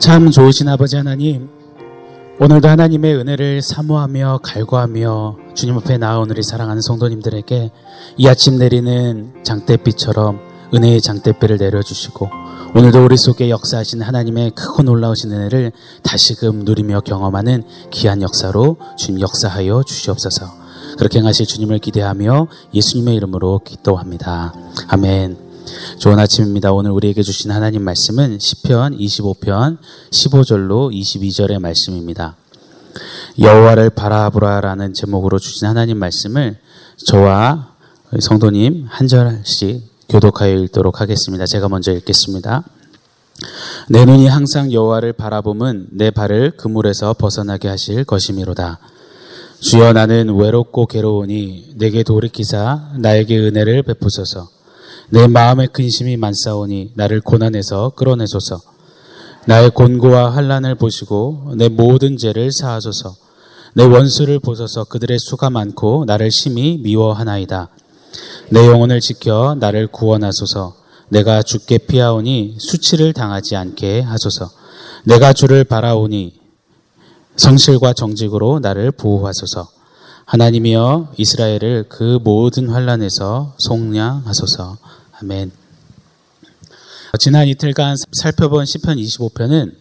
참 좋으신 아버지 하나님, 오늘도 하나님의 은혜를 사모하며 갈구하며 주님 앞에 나아온 우리 사랑하는 성도님들에게 이 아침 내리는 장대빛처럼 은혜의 장대빛을 내려주시고 오늘도 우리 속에 역사하신 하나님의 크고 놀라우신 은혜를 다시금 누리며 경험하는 귀한 역사로 주님 역사하여 주시옵소서. 그렇게 행하실 주님을 기대하며 예수님의 이름으로 기도합니다. 아멘. 좋은 아침입니다. 오늘 우리에게 주신 하나님 말씀은 시편 25편 15절로 22절의 말씀입니다. 여호와를 바라보라라는 제목으로 주신 하나님 말씀을 저와 성도님 한 절씩 교독하여 읽도록 하겠습니다. 제가 먼저 읽겠습니다. 내 눈이 항상 여호와를 바라봄은 내 발을 그물에서 벗어나게 하실 것이미로다. 주여 나는 외롭고 괴로우니 내게 돌이키사 나에게 은혜를 베푸소서. 내 마음의 근심이 많사오니 나를 고난에서 끌어내소서. 나의 곤고와 환란을 보시고 내 모든 죄를 사하소서. 내 원수를 보소서 그들의 수가 많고 나를 심히 미워하나이다. 내 영혼을 지켜 나를 구원하소서. 내가 죽게 피하오니 수치를 당하지 않게 하소서. 내가 주를 바라오니 성실과 정직으로 나를 보호하소서. 하나님이여 이스라엘을 그 모든 환란에서 속량하소서. 아멘. 지난 이틀간 살펴본 시편 25편은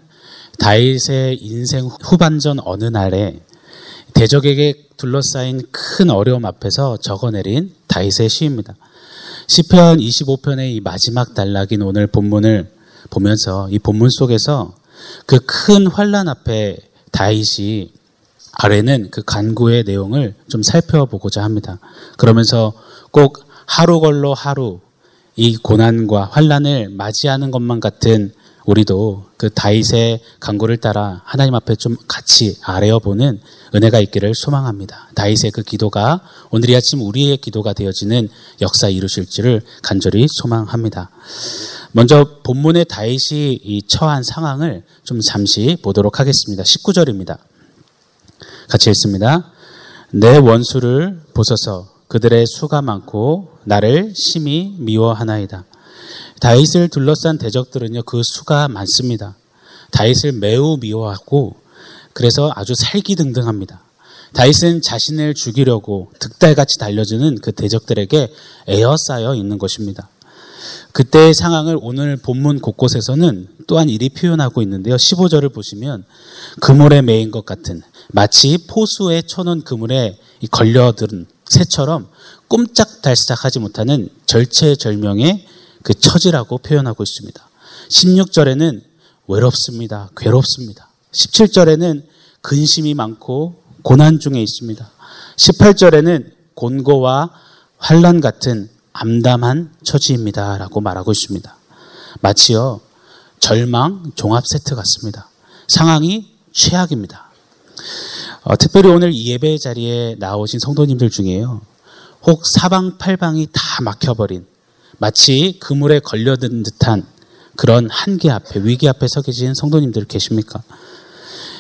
다윗의 인생 후반전 어느 날에 대적에게 둘러싸인 큰 어려움 앞에서 적어내린 다윗의 시입니다. 시편 25편의 이 마지막 단락인 오늘 본문을 보면서 이 본문 속에서 그 큰 환란 앞에 다윗이 아래는 그 간구의 내용을 좀 살펴보고자 합니다. 그러면서 꼭 하루 걸러 하루 이 고난과 환란을 맞이하는 것만 같은 우리도 그 다윗의 강구를 따라 하나님 앞에 좀 같이 아뢰어 보는 은혜가 있기를 소망합니다. 다윗의 그 기도가 오늘 이 아침 우리의 기도가 되어지는 역사 이루실 줄을 간절히 소망합니다. 먼저 본문의 다윗이 이 처한 상황을 좀 잠시 보도록 하겠습니다. 19절입니다. 같이 읽습니다. 내 원수를 보소서 그들의 수가 많고 나를 심히 미워하나이다. 다윗을 둘러싼 대적들은요 그 수가 많습니다. 다윗을 매우 미워하고 그래서 아주 살기 등등합니다. 다윗은 자신을 죽이려고 득달같이 달려주는 그 대적들에게 에어싸여 있는 것입니다. 그때의 상황을 오늘 본문 곳곳에서는 또한 이리 표현하고 있는데요. 15절을 보시면 그물에 매인 것 같은 마치 포수에 쳐놓은 그물에 걸려든 새처럼 꼼짝달싹하지 못하는 절체절명의 그 처지라고 표현하고 있습니다. 16절에는 외롭습니다. 괴롭습니다. 17절에는 근심이 많고 고난 중에 있습니다. 18절에는 곤고와 환란 같은 암담한 처지입니다라고 말하고 있습니다. 마치요 절망 종합 세트 같습니다. 상황이 최악입니다. 어, 특별히 오늘 예배 자리에 나오신 성도님들 중에요. 혹 사방팔방이 다 막혀버린 마치 그물에 걸려든 듯한 그런 한계 앞에 위기 앞에 서 계신 성도님들 계십니까?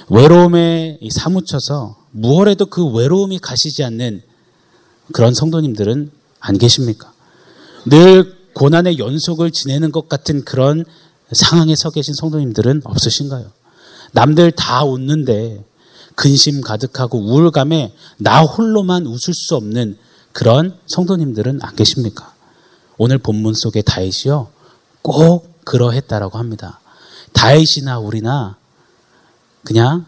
외로움에 사무쳐서 무얼해도 그 외로움이 가시지 않는 그런 성도님들은 안 계십니까? 늘 고난의 연속을 지내는 것 같은 그런 상황에 서 계신 성도님들은 없으신가요? 남들 다 웃는데 근심 가득하고 우울감에 나 홀로만 웃을 수 없는 그런 성도님들은 안 계십니까? 오늘 본문 속에 다윗이요. 꼭 그러했다라고 합니다. 다윗이나 우리나 그냥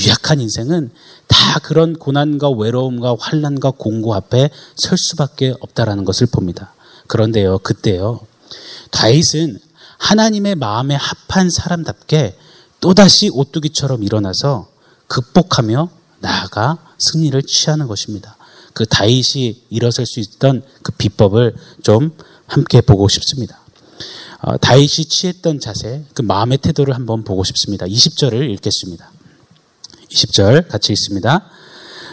유약한 인생은 다 그런 고난과 외로움과 환란과 공고 앞에 설 수밖에 없다라는 것을 봅니다. 그런데요, 그때요. 다윗은 하나님의 마음에 합한 사람답게 또다시 오뚜기처럼 일어나서 극복하며 나아가 승리를 취하는 것입니다. 그 다윗이 일어설 수 있던 그 비법을 좀 함께 보고 싶습니다. 어, 다윗이 취했던 자세, 그 마음의 태도를 한번 보고 싶습니다. 20절을 읽겠습니다. 20절 같이 읽습니다.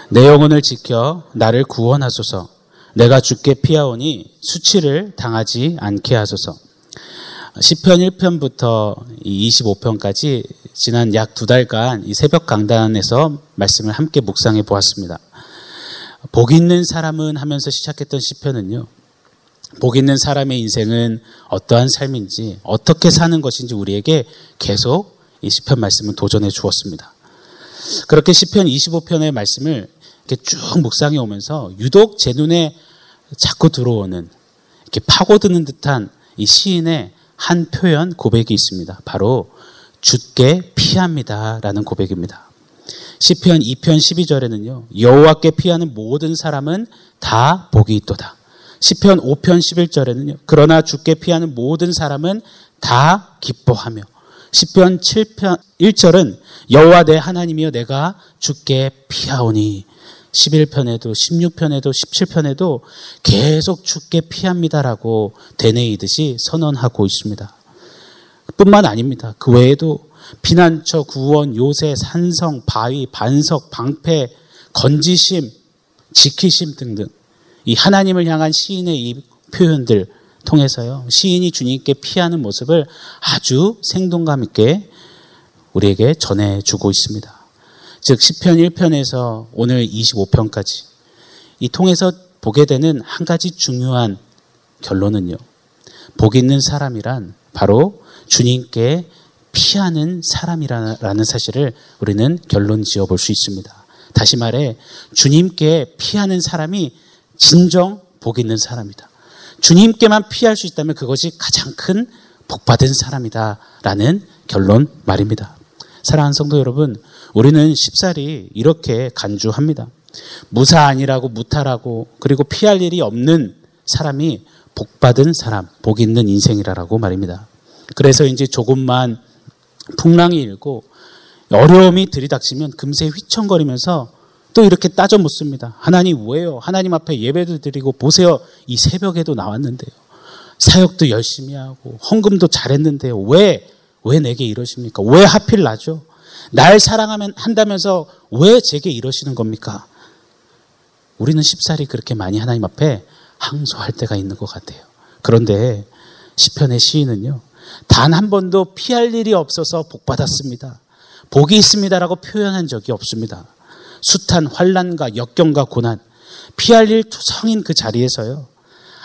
내 영혼을 지켜 나를 구원하소서. 내가 죽게 피하오니 수치를 당하지 않게 하소서. 10편 1편부터 25편까지 지난 약 두 달간 이 새벽 강단에서 말씀을 함께 묵상해 보았습니다. 복 있는 사람은 하면서 시작했던 시편은요. 복 있는 사람의 인생은 어떠한 삶인지 어떻게 사는 것인지 우리에게 계속 이 시편 말씀은 도전해 주었습니다. 그렇게 시편 25편의 말씀을 이렇게 쭉 묵상해 오면서 유독 제 눈에 자꾸 들어오는 이렇게 파고드는 듯한 이 시인의 한 표현 고백이 있습니다. 바로 죽게 피합니다라는 고백입니다. 시편 2편 12절에는요. 여호와께 피하는 모든 사람은 다 복이 있도다. 시편 5편 11절에는요. 그러나 죽게 피하는 모든 사람은 다 기뻐하며 시편 7편 1절은 여호와 내 하나님이여 내가 죽게 피하오니 11편에도 16편에도 17편에도 계속 죽게 피합니다라고 되뇌이듯이 선언하고 있습니다. 뿐만 아닙니다. 그 외에도 피난처, 구원, 요새, 산성, 바위, 반석, 방패, 건지심, 지키심 등등 이 하나님을 향한 시인의 이 표현들 통해서요. 시인이 주님께 피하는 모습을 아주 생동감 있게 우리에게 전해주고 있습니다. 즉 10편 1편에서 오늘 25편까지 이 통해서 보게 되는 한 가지 중요한 결론은요. 복 있는 사람이란 바로 주님께 피하는 사람이라는 사실을 우리는 결론 지어 볼 수 있습니다. 다시 말해 주님께 피하는 사람이 진정 복 있는 사람이다. 주님께만 피할 수 있다면 그것이 가장 큰 복받은 사람이다라는 결론 말입니다. 사랑하는 성도 여러분, 우리는 쉽사리 이렇게 간주합니다. 무사 아니라고 무탈하고 그리고 피할 일이 없는 사람이 복받은 사람, 복 있는 인생이라고 말입니다. 그래서 이제 조금만 풍랑이 일고 어려움이 들이닥치면 금세 휘청거리면서 또 이렇게 따져 묻습니다. 하나님 왜요? 하나님 앞에 예배도 드리고 보세요. 이 새벽에도 나왔는데요. 사역도 열심히 하고 헌금도 잘했는데요. 왜? 왜 내게 이러십니까? 왜 하필 나죠? 날 사랑하면 한다면서 왜 제게 이러시는 겁니까? 우리는 십살이 그렇게 많이 하나님 앞에 항소할 때가 있는 것 같아요. 그런데 시편의 시인은요. 단 한 번도 피할 일이 없어서 복 받았습니다. 복이 있습니다라고 표현한 적이 없습니다. 숱한 환란과 역경과 고난, 피할 일 투성인 그 자리에서요.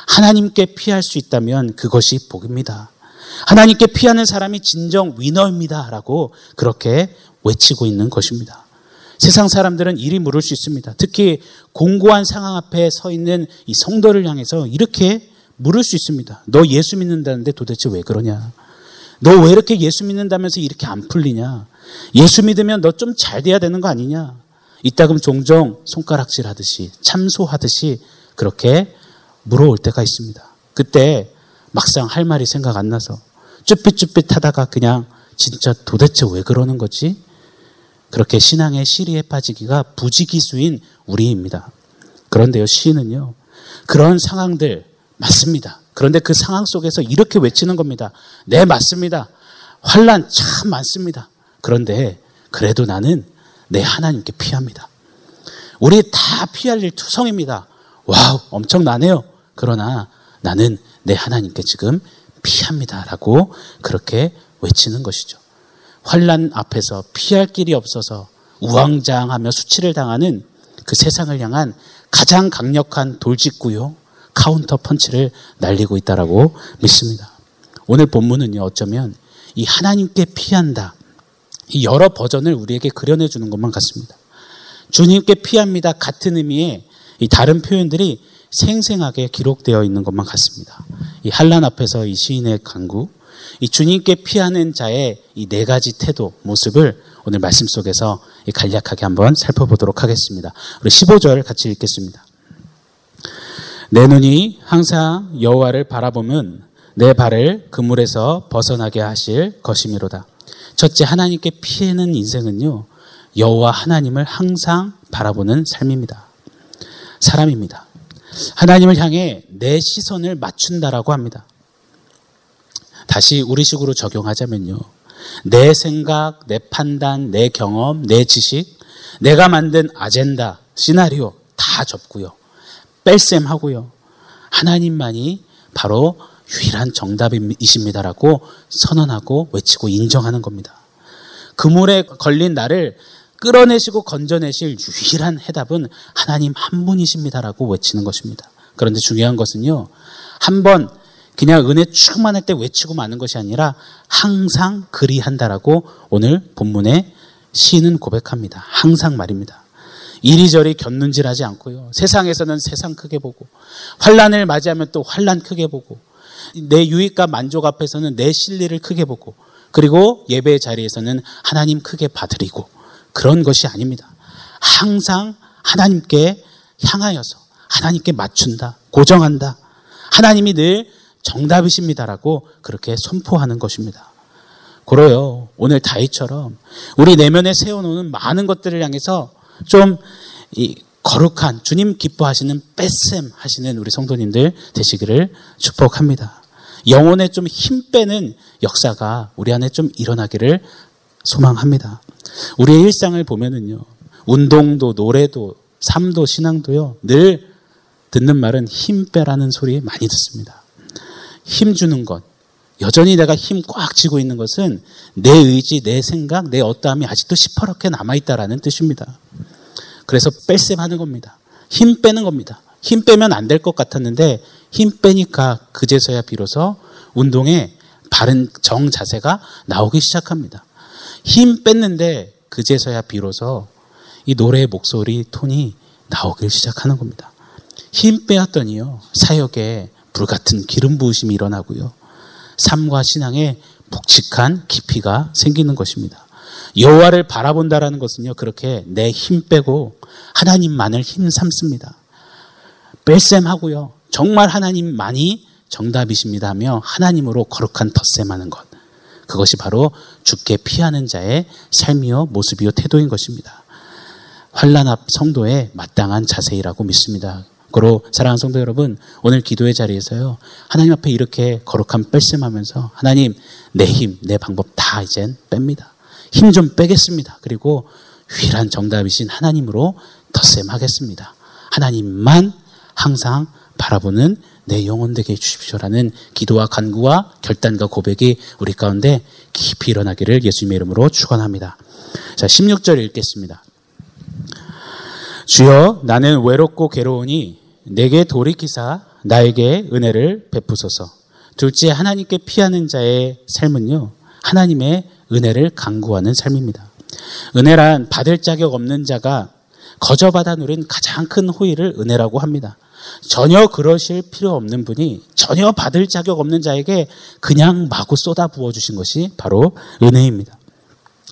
하나님께 피할 수 있다면 그것이 복입니다. 하나님께 피하는 사람이 진정 위너입니다라고 그렇게 외치고 있는 것입니다. 세상 사람들은 이리 물을 수 있습니다. 특히 공고한 상황 앞에 서 있는 이 성도를 향해서 이렇게 물을 수 있습니다. 너 예수 믿는다는데 도대체 왜 그러냐? 너 왜 이렇게 예수 믿는다면서 이렇게 안 풀리냐? 예수 믿으면 너 좀 잘 돼야 되는 거 아니냐? 이따금 종종 손가락질 하듯이 참소하듯이 그렇게 물어올 때가 있습니다. 그때 막상 할 말이 생각 안 나서 쭈삣쭈삣 하다가 그냥 진짜 도대체 왜 그러는 거지? 그렇게 신앙의 시리에 빠지기가 부지기수인 우리입니다. 그런데요, 시인은요, 그런 상황들 맞습니다. 그런데 그 상황 속에서 이렇게 외치는 겁니다. 네, 맞습니다. 환란 참 많습니다. 그런데 그래도 나는 내 하나님께 피합니다. 우리 다 피할 일 투성입니다. 와우, 엄청나네요. 그러나 나는 내 하나님께 지금 피합니다 라고 그렇게 외치는 것이죠. 환란 앞에서 피할 길이 없어서 우왕좌왕하며 수치를 당하는 그 세상을 향한 가장 강력한 돌직구요 카운터 펀치를 날리고 있다라고 믿습니다. 오늘 본문은요 어쩌면 이 하나님께 피한다 이 여러 버전을 우리에게 그려내 주는 것만 같습니다. 주님께 피합니다 같은 의미의 이 다른 표현들이 생생하게 기록되어 있는 것만 같습니다. 이 환란 앞에서 이 시인의 간구, 이 주님께 피하는 자의 이 네 가지 태도, 모습을 오늘 말씀 속에서 간략하게 한번 살펴보도록 하겠습니다. 우리 15절 같이 읽겠습니다. 내 눈이 항상 여호와를 바라보면 내 발을 그물에서 벗어나게 하실 것이미로다. 첫째 하나님께 피하는 인생은요. 여호와 하나님을 항상 바라보는 삶입니다. 사람입니다. 하나님을 향해 내 시선을 맞춘다라고 합니다. 다시 우리식으로 적용하자면요. 내 생각, 내 판단, 내 경험, 내 지식, 내가 만든 아젠다, 시나리오 다 접고요. 뺄셈 하고요. 하나님만이 바로 유일한 정답이십니다라고 선언하고 외치고 인정하는 겁니다. 그물에 걸린 나를 끌어내시고 건져내실 유일한 해답은 하나님 한 분이십니다라고 외치는 것입니다. 그런데 중요한 것은요. 한번 그냥 은혜 충만할 때 외치고 마는 것이 아니라 항상 그리한다라고 오늘 본문에 시인은 고백합니다. 항상 말입니다. 이리저리 곁눈질하지 않고요. 세상에서는 세상 크게 보고 환란을 맞이하면 또 환란 크게 보고 내 유익과 만족 앞에서는 내 실리를 크게 보고 그리고 예배 자리에서는 하나님 크게 받으리고 그런 것이 아닙니다. 항상 하나님께 향하여서 하나님께 맞춘다, 고정한다. 하나님이 늘 정답이십니다라고 그렇게 선포하는 것입니다. 그래요. 오늘 다이처럼 우리 내면에 세워놓는 많은 것들을 향해서 좀 거룩한 주님 기뻐하시는 뺏셈 하시는 우리 성도님들 되시기를 축복합니다. 영혼에 좀 힘 빼는 역사가 우리 안에 좀 일어나기를 소망합니다. 우리의 일상을 보면은요, 운동도, 노래도, 삶도, 신앙도요, 늘 듣는 말은 힘 빼라는 소리 많이 듣습니다. 힘 주는 것. 여전히 내가 힘 꽉 쥐고 있는 것은 내 의지, 내 생각, 내 어떠함이 아직도 시퍼렇게 남아있다라는 뜻입니다. 그래서 뺄셈 하는 겁니다. 힘 빼는 겁니다. 힘 빼면 안 될 것 같았는데 힘 빼니까 그제서야 비로소 운동에 바른 정 자세가 나오기 시작합니다. 힘 뺐는데 그제서야 비로소 이 노래의 목소리 톤이 나오기 시작하는 겁니다. 힘 빼었더니요 사역에 불같은 기름 부으심이 일어나고요 삶과 신앙에 묵직한 깊이가 생기는 것입니다. 여호와를 바라본다라는 것은요 그렇게 내 힘 빼고 하나님만을 힘 삼습니다. 뺄셈하고요 정말 하나님만이 정답이십니다 하며 하나님으로 거룩한 덧셈하는 것. 그것이 바로 죽게 피하는 자의 삶이요 모습이요 태도인 것입니다. 환란 앞 성도의 마땅한 자세이라고 믿습니다. 고로 사랑하는 성도 여러분, 오늘 기도의 자리에서요. 하나님 앞에 이렇게 거룩한 뺄셈하면서 하나님 내 힘, 내 방법 다 이젠 뺍니다. 힘 좀 빼겠습니다. 그리고 유일한 정답이신 하나님으로 덧셈하겠습니다. 하나님만 항상 바라보는 내 영혼 되게 해주십시오라는 기도와 간구와 결단과 고백이 우리 가운데 깊이 일어나기를 예수님의 이름으로 축원합니다. 자, 16절 읽겠습니다. 주여 나는 외롭고 괴로우니 내게 돌이키사 나에게 은혜를 베푸소서. 둘째 하나님께 피하는 자의 삶은요. 하나님의 은혜를 강구하는 삶입니다. 은혜란 받을 자격 없는 자가 거저 받아 누린 가장 큰 호의를 은혜라고 합니다. 전혀 그러실 필요 없는 분이 전혀 받을 자격 없는 자에게 그냥 마구 쏟아 부어 주신 것이 바로 은혜입니다.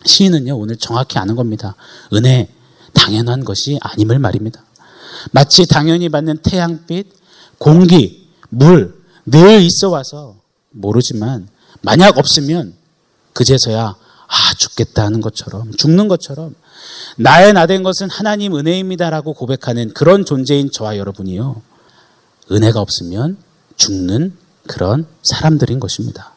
시인은요, 오늘 정확히 아는 겁니다. 은혜, 당연한 것이 아님을 말입니다. 마치 당연히 받는 태양빛, 공기, 물, 늘 있어 와서 모르지만 만약 없으면 그제서야 아, 죽겠다 하는 것처럼, 죽는 것처럼 나의 나된 것은 하나님 은혜입니다라고 고백하는 그런 존재인 저와 여러분이요. 은혜가 없으면 죽는 그런 사람들인 것입니다.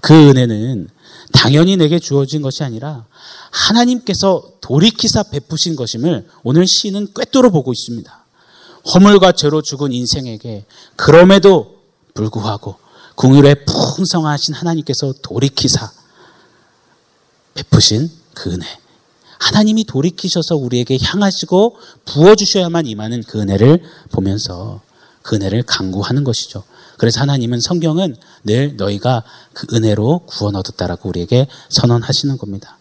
그 은혜는 당연히 내게 주어진 것이 아니라 하나님께서 돌이키사 베푸신 것임을 오늘 시인은 꿰뚫어 보고 있습니다. 허물과 죄로 죽은 인생에게 그럼에도 불구하고 궁율에 풍성하신 하나님께서 돌이키사 베푸신 그 은혜. 하나님이 돌이키셔서 우리에게 향하시고 부어주셔야만 임하는 그 은혜를 보면서 그 은혜를 강구하는 것이죠. 그래서 하나님은 성경은 늘 너희가 그 은혜로 구원 얻었다라고 우리에게 선언하시는 겁니다.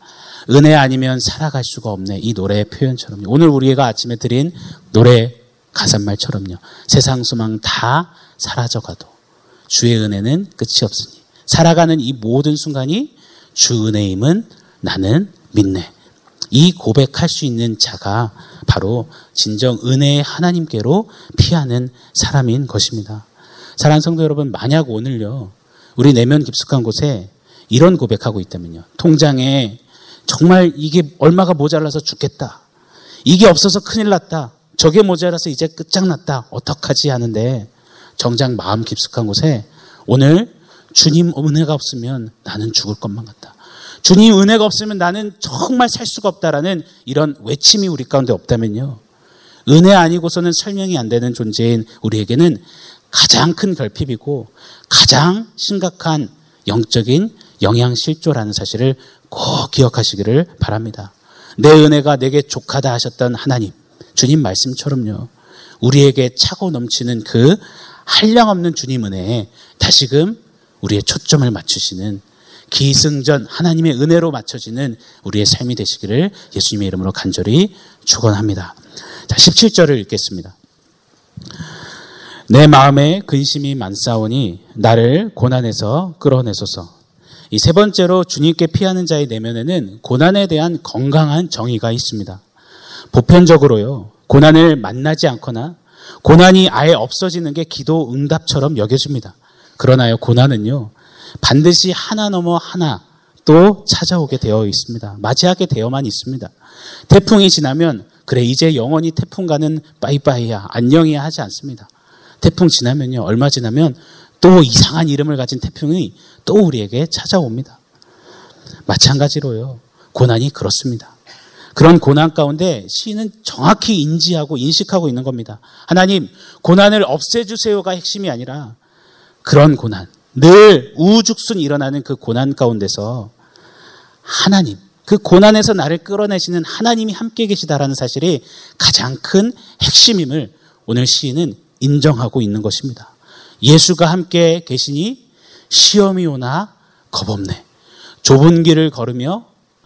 은혜 아니면 살아갈 수가 없네. 이 노래의 표현처럼요. 오늘 우리가 아침에 드린 노래 가사말처럼요. 세상 소망 다 사라져가도 주의 은혜는 끝이 없으니 살아가는 이 모든 순간이 주 은혜임은 나는 믿네. 이 고백할 수 있는 자가 바로 진정 은혜의 하나님께로 피하는 사람인 것입니다. 사랑하는 성도 여러분, 만약 오늘요, 우리 내면 깊숙한 곳에 이런 고백하고 있다면요. 통장에 정말 이게 얼마가 모자라서 죽겠다. 이게 없어서 큰일 났다. 저게 모자라서 이제 끝장났다. 어떡하지 하는데 정작 마음 깊숙한 곳에 오늘 주님 은혜가 없으면 나는 죽을 것만 같다. 주님 은혜가 없으면 나는 정말 살 수가 없다라는 이런 외침이 우리 가운데 없다면요. 은혜 아니고서는 설명이 안 되는 존재인 우리에게는 가장 큰 결핍이고 가장 심각한 영적인 영양실조라는 사실을 꼭 기억하시기를 바랍니다. 내 은혜가 내게 족하다 하셨던 하나님, 주님 말씀처럼요. 우리에게 차고 넘치는 그 한량없는 주님 은혜에 다시금 우리의 초점을 맞추시는 기승전 하나님의 은혜로 맞춰지는 우리의 삶이 되시기를 예수님의 이름으로 간절히 축원합니다. 자, 17절을 읽겠습니다. 내 마음에 근심이 많사오니 나를 고난에서 끌어내소서. 이 세 번째로 주님께 피하는 자의 내면에는 고난에 대한 건강한 정의가 있습니다. 보편적으로요, 고난을 만나지 않거나 고난이 아예 없어지는 게 기도 응답처럼 여겨집니다. 그러나요, 고난은요, 반드시 하나 넘어 하나 또 찾아오게 되어 있습니다. 맞이하게 되어만 있습니다. 태풍이 지나면, 그래, 이제 영원히 태풍과는 빠이빠이야, 안녕이야 하지 않습니다. 태풍 지나면요, 얼마 지나면 또 이상한 이름을 가진 태풍이 또 우리에게 찾아옵니다. 마찬가지로요, 고난이 그렇습니다. 그런 고난 가운데 시인은 정확히 인지하고 인식하고 있는 겁니다. 하나님, 고난을 없애주세요가 핵심이 아니라 그런 고난, 늘 우죽순 일어나는 그 고난 가운데서 하나님, 그 고난에서 나를 끌어내시는 하나님이 함께 계시다라는 사실이 가장 큰 핵심임을 오늘 시인은 인정하고 있는 것입니다. 예수가 함께 계시니 시험이 오나 겁없네. 좁은 길을 걸으며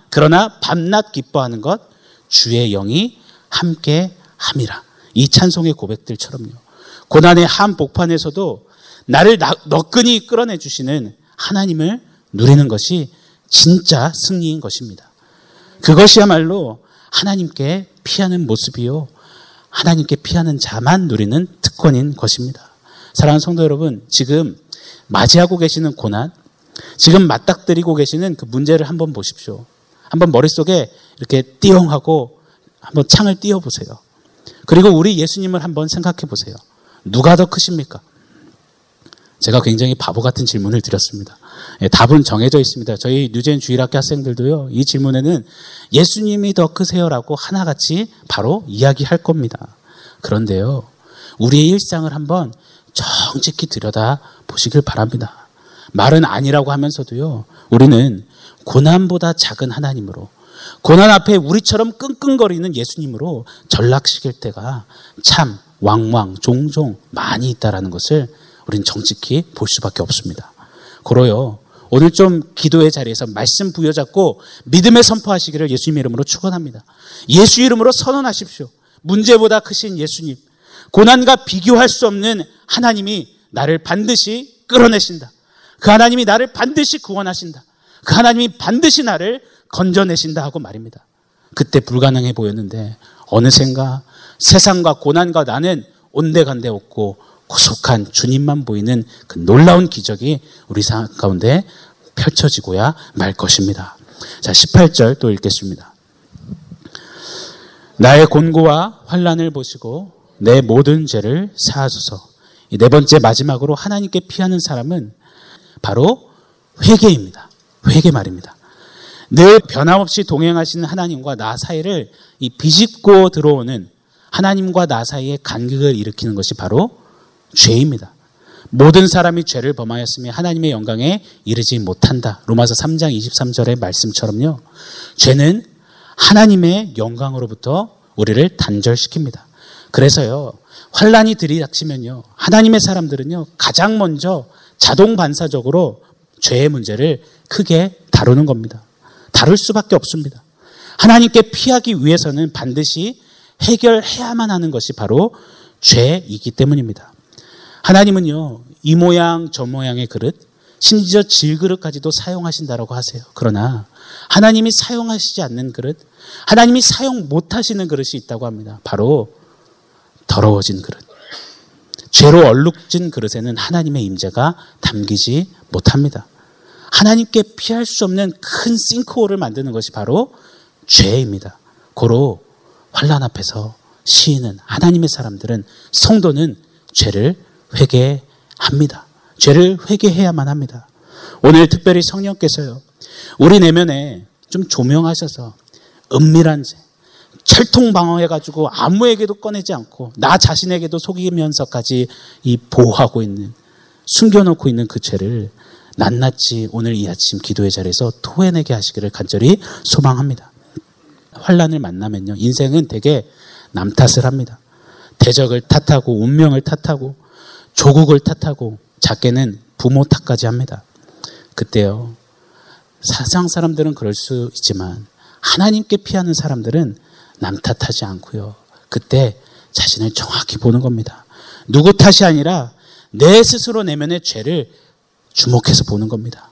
그러나 밤낮 기뻐하는 것 주의 영이 함께 함이라. 이 찬송의 고백들처럼요. 고난의 한 복판에서도 나를 너끈히 끌어내 주시는 하나님을 누리는 것이 진짜 승리인 것입니다. 그것이야말로 하나님께 피하는 모습이요. 하나님께 피하는 자만 누리는 특권인 것입니다. 사랑하는 성도 여러분, 지금 맞이하고 계시는 고난, 지금 맞닥뜨리고 계시는 그 문제를 한번 보십시오. 한번 머릿속에 이렇게 띠용 하고 한번 창을 띄워 보세요. 그리고 우리 예수님을 한번 생각해 보세요. 누가 더 크십니까? 제가 굉장히 바보 같은 질문을 드렸습니다. 예, 답은 정해져 있습니다. 저희 뉴젠 주일학교 학생들도요, 이 질문에는 예수님이 더 크세요라고 하나같이 바로 이야기할 겁니다. 그런데요, 우리의 일상을 한번 정직히 들여다 보시길 바랍니다. 말은 아니라고 하면서도요, 우리는 고난보다 작은 하나님으로, 고난 앞에 우리처럼 끙끙거리는 예수님으로 전락시킬 때가 참 왕왕 종종 많이 있다라는 것을 우리는 정직히 볼 수밖에 없습니다. 고로요. 오늘 좀 기도의 자리에서 말씀 부여잡고 믿음의 선포하시기를 예수님 이름으로 축원합니다. 예수 이름으로 선언하십시오. 문제보다 크신 예수님, 고난과 비교할 수 없는 하나님이 나를 반드시 끌어내신다. 그 하나님이 나를 반드시 구원하신다. 그 하나님이 반드시 나를 건져내신다 하고 말입니다. 그때 불가능해 보였는데 어느샌가 세상과 고난과 나는 온데간데 없고 구속한 주님만 보이는 그 놀라운 기적이 우리 상 가운데 펼쳐지고야 말 것입니다. 자, 18절 또 읽겠습니다. 나의 곤고와 환란을 보시고 내 모든 죄를 사하소서. 네 번째 마지막으로 하나님께 피하는 사람은 바로 회개입니다. 회개 말입니다. 늘 변함없이 동행하시는 하나님과 나 사이를 이 비집고 들어오는 하나님과 나 사이의 간격을 일으키는 것이 바로 죄입니다. 모든 사람이 죄를 범하였으며 하나님의 영광에 이르지 못한다. 로마서 3장 23절의 말씀처럼요. 죄는 하나님의 영광으로부터 우리를 단절시킵니다. 그래서요. 환란이 들이닥치면요. 하나님의 사람들은요. 가장 먼저 자동 반사적으로 죄의 문제를 크게 다루는 겁니다. 다룰 수밖에 없습니다. 하나님께 피하기 위해서는 반드시 해결해야만 하는 것이 바로 죄이기 때문입니다. 하나님은요, 이 모양 저 모양의 그릇, 심지어 질그릇까지도 사용하신다라고 하세요. 그러나 하나님이 사용하시지 않는 그릇, 하나님이 사용 못하시는 그릇이 있다고 합니다. 바로 더러워진 그릇. 죄로 얼룩진 그릇에는 하나님의 임재가 담기지 못합니다. 하나님께 피할 수 없는 큰 싱크홀을 만드는 것이 바로 죄입니다. 고로 환란 앞에서 시인은 하나님의 사람들은 성도는 죄를 회개합니다. 죄를 회개해야만 합니다. 오늘 특별히 성령께서요. 우리 내면에 좀 조명하셔서 은밀한 죄, 철통 방어해가지고 아무에게도 꺼내지 않고 나 자신에게도 속이면서까지 이 보호하고 있는 숨겨놓고 있는 그 죄를 낱낱이 오늘 이 아침 기도의 자리에서 토해내게 하시기를 간절히 소망합니다. 환란을 만나면요 인생은 되게 남 탓을 합니다. 대적을 탓하고 운명을 탓하고 조국을 탓하고 작게는 부모 탓까지 합니다. 그때요. 사상 사람들은 그럴 수 있지만 하나님께 피하는 사람들은 남 탓하지 않고요. 그때 자신을 정확히 보는 겁니다. 누구 탓이 아니라 내 스스로 내면의 죄를 주목해서 보는 겁니다.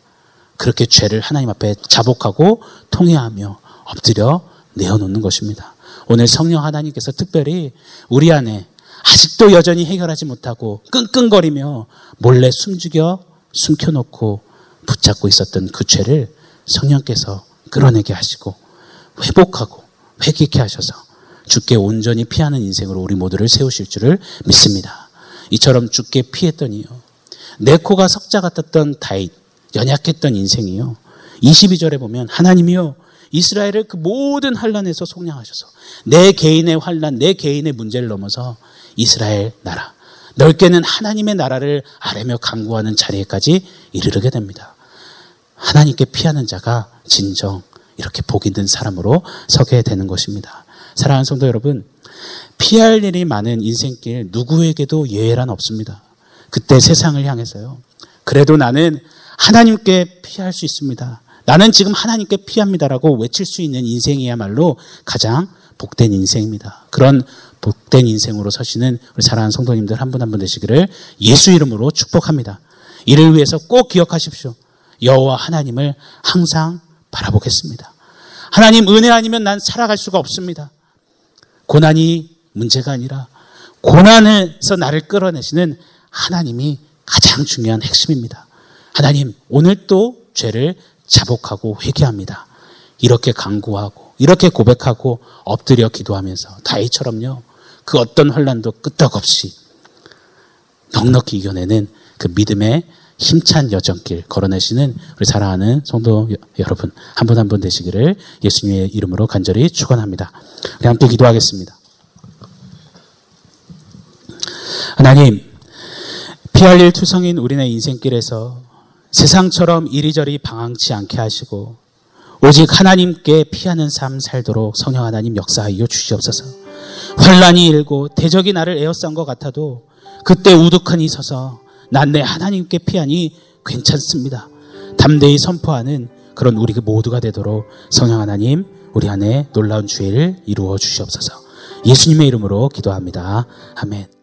그렇게 죄를 하나님 앞에 자복하고 통회하며 엎드려 내어놓는 것입니다. 오늘 성령 하나님께서 특별히 우리 안에 아직도 여전히 해결하지 못하고 끙끙거리며 몰래 숨죽여 숨겨놓고 붙잡고 있었던 그 죄를 성령께서 끌어내게 하시고 회복하고 회개케 하셔서 주께 온전히 피하는 인생으로 우리 모두를 세우실 줄을 믿습니다. 이처럼 주께 피했더니요. 내 코가 석자 같았던 다윗, 연약했던 인생이요. 22절에 보면 하나님이요. 이스라엘을 그 모든 환란에서 속량하셔서 내 개인의 환란, 내 개인의 문제를 넘어서 이스라엘 나라, 넓게는 하나님의 나라를 아뢰며 강구하는 자리에까지 이르르게 됩니다. 하나님께 피하는 자가 진정 이렇게 복 있는 사람으로 서게 되는 것입니다. 사랑하는 성도 여러분, 피할 일이 많은 인생길 누구에게도 예외란 없습니다. 그때 세상을 향해서요. 그래도 나는 하나님께 피할 수 있습니다. 나는 지금 하나님께 피합니다라고 외칠 수 있는 인생이야말로 가장 복된 인생입니다. 그런 복된 인생으로 서시는 우리 사랑하는 성도님들 한 분 한분 되시기를 예수 이름으로 축복합니다. 이를 위해서 꼭 기억하십시오. 여호와 하나님을 항상 바라보겠습니다. 하나님 은혜 아니면 난 살아갈 수가 없습니다. 고난이 문제가 아니라 고난에서 나를 끌어내시는 하나님이 가장 중요한 핵심입니다. 하나님, 오늘 또 죄를 자복하고 회개합니다. 이렇게 강구하고 이렇게 고백하고 엎드려 기도하면서 다이처럼요. 그 어떤 혼란도 끄떡없이 넉넉히 이겨내는 그 믿음의 힘찬 여정길 걸어내시는 우리 사랑하는 성도 여러분 한분 한 분 되시기를 예수님의 이름으로 간절히 축원합니다. 우리 함께 기도하겠습니다. 하나님 피할 일 투성인 우리네 인생길에서 세상처럼 이리저리 방황치 않게 하시고 오직 하나님께 피하는 삶 살도록 성령 하나님 역사하여 주시옵소서. 환란이 일고 대적이 나를 에워싼 것 같아도 그때 우두커니 서서 난 내 하나님께 피하니 괜찮습니다. 담대히 선포하는 그런 우리 모두가 되도록 성령 하나님 우리 안에 놀라운 주의를 이루어 주시옵소서. 예수님의 이름으로 기도합니다. 아멘.